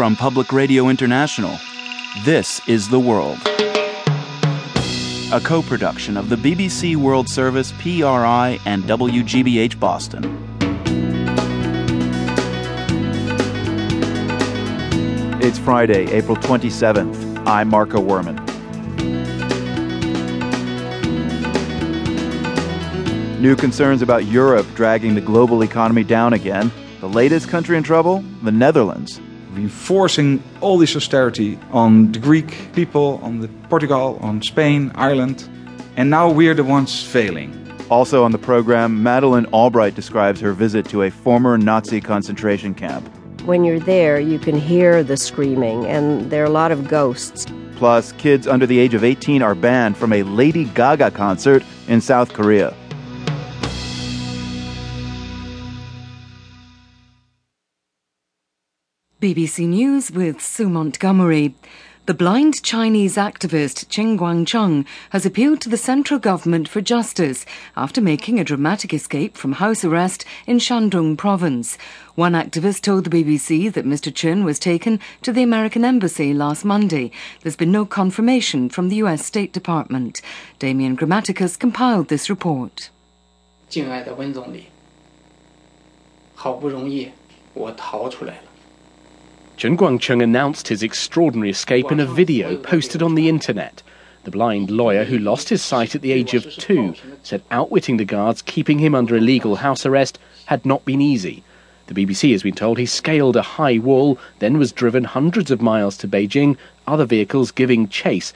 From Public Radio International, this is The World. A co production of the BBC World Service, PRI, and WGBH Boston. It's Friday, April 27th. I'm Marco Werman. New concerns about Europe dragging the global economy down again. The latest country in trouble? The Netherlands. Enforcing all this austerity on the Greek people, on the Portugal, on Spain, Ireland, and now we're the ones failing. Also on the program, Madeleine Albright describes her visit to a former Nazi concentration camp. When you're there, you can hear the screaming, and there are a lot of ghosts. Plus, kids under the age of 18 are banned from a Lady Gaga concert in South Korea. BBC News with Sue Montgomery. The blind Chinese activist Chen Guangcheng has appealed to the central government for justice after making a dramatic escape from house arrest in Shandong province. One activist told the BBC that Mr. Chen was taken to the American embassy last Monday. There's been no confirmation from the US State Department. Damian Grammaticus compiled this report. 敬爱的温总理，好不容易我逃出来了。Chen Guangcheng announced his extraordinary escape in a video posted on the internet. The blind lawyer, who lost his sight at the age of two, said outwitting the guards keeping him under illegal house arrest had not been easy. The BBC has been told he scaled a high wall, then was driven hundreds of miles to Beijing, other vehicles giving chase.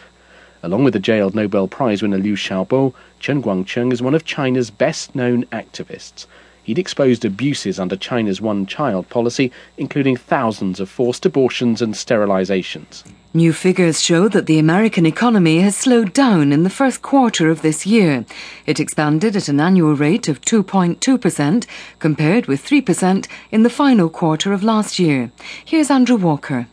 Along with the jailed Nobel Prize winner Liu Xiaobo, Chen Guangcheng is one of China's best known activists. He'd exposed abuses under China's one child policy, including thousands of forced abortions and sterilizations. New figures show that the American economy has slowed down in the first quarter of this year. It expanded at an annual rate of 2.2%, compared with 3% in the final quarter of last year. Here's Andrew Walker.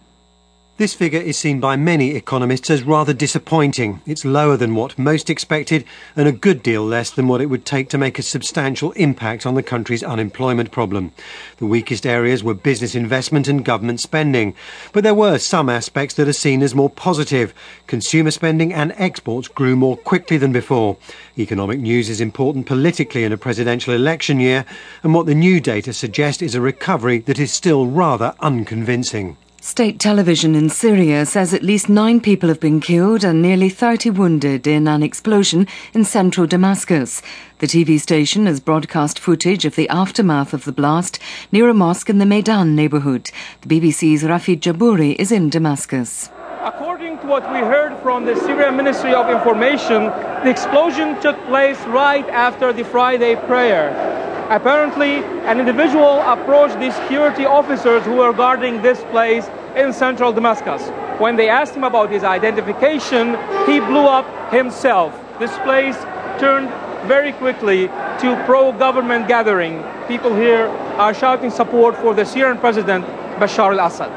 This figure is seen by many economists as rather disappointing. It's lower than what most expected and a good deal less than what it would take to make a substantial impact on the country's unemployment problem. The weakest areas were business investment and government spending. But there were some aspects that are seen as more positive. Consumer spending and exports grew more quickly than before. Economic news is important politically in a presidential election year, and what the new data suggest is a recovery that is still rather unconvincing. State television in Syria says at least nine people have been killed and nearly 30 wounded in an explosion in central Damascus. The TV station has broadcast footage of the aftermath of the blast near a mosque in the Meydan neighborhood. The BBC's Rafid Jabouri is in Damascus. According to what we heard from the Syrian Ministry of Information, the explosion took place right after the Friday prayer. Apparently, an individual approached the security officers who were guarding this place in central Damascus. When they asked him about his identification, he blew up himself. This place turned very quickly to pro government gathering. People here are shouting support for the Syrian president, Bashar al Assad.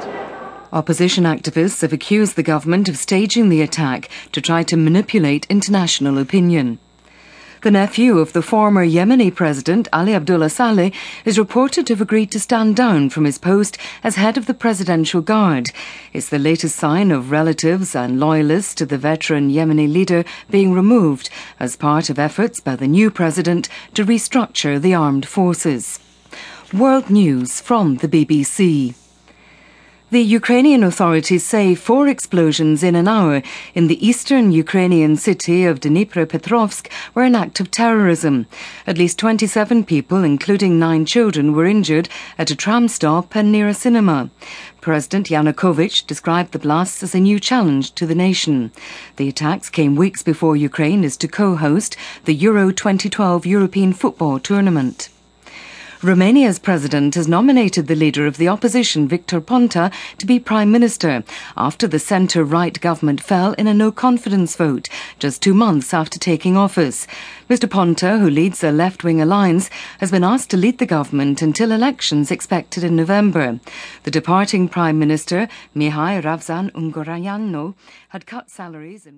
Opposition activists have accused the government of staging the attack to try to manipulate international opinion. The nephew of the former Yemeni president, Ali Abdullah Saleh, is reported to have agreed to stand down from his post as head of the Presidential Guard. It's the latest sign of relatives and loyalists to the veteran Yemeni leader being removed as part of efforts by the new president to restructure the armed forces. World News from the BBC. The Ukrainian authorities say four explosions in an hour in the eastern Ukrainian city of Dnipropetrovsk were an act of terrorism. At least 27 people, including nine children, were injured at a tram stop and near a cinema. President Yanukovych described the blasts as a new challenge to the nation. The attacks came weeks before Ukraine is to co-host the Euro 2012 European football tournament. Romania's president has nominated the leader of the opposition, Victor Ponta, to be prime minister after the centre right government fell in a no confidence vote just two months after taking office. Mr. Ponta, who leads a left wing alliance, has been asked to lead the government until elections expected in November. The departing prime minister, Mihai Razvan Ungureanu, had cut salaries and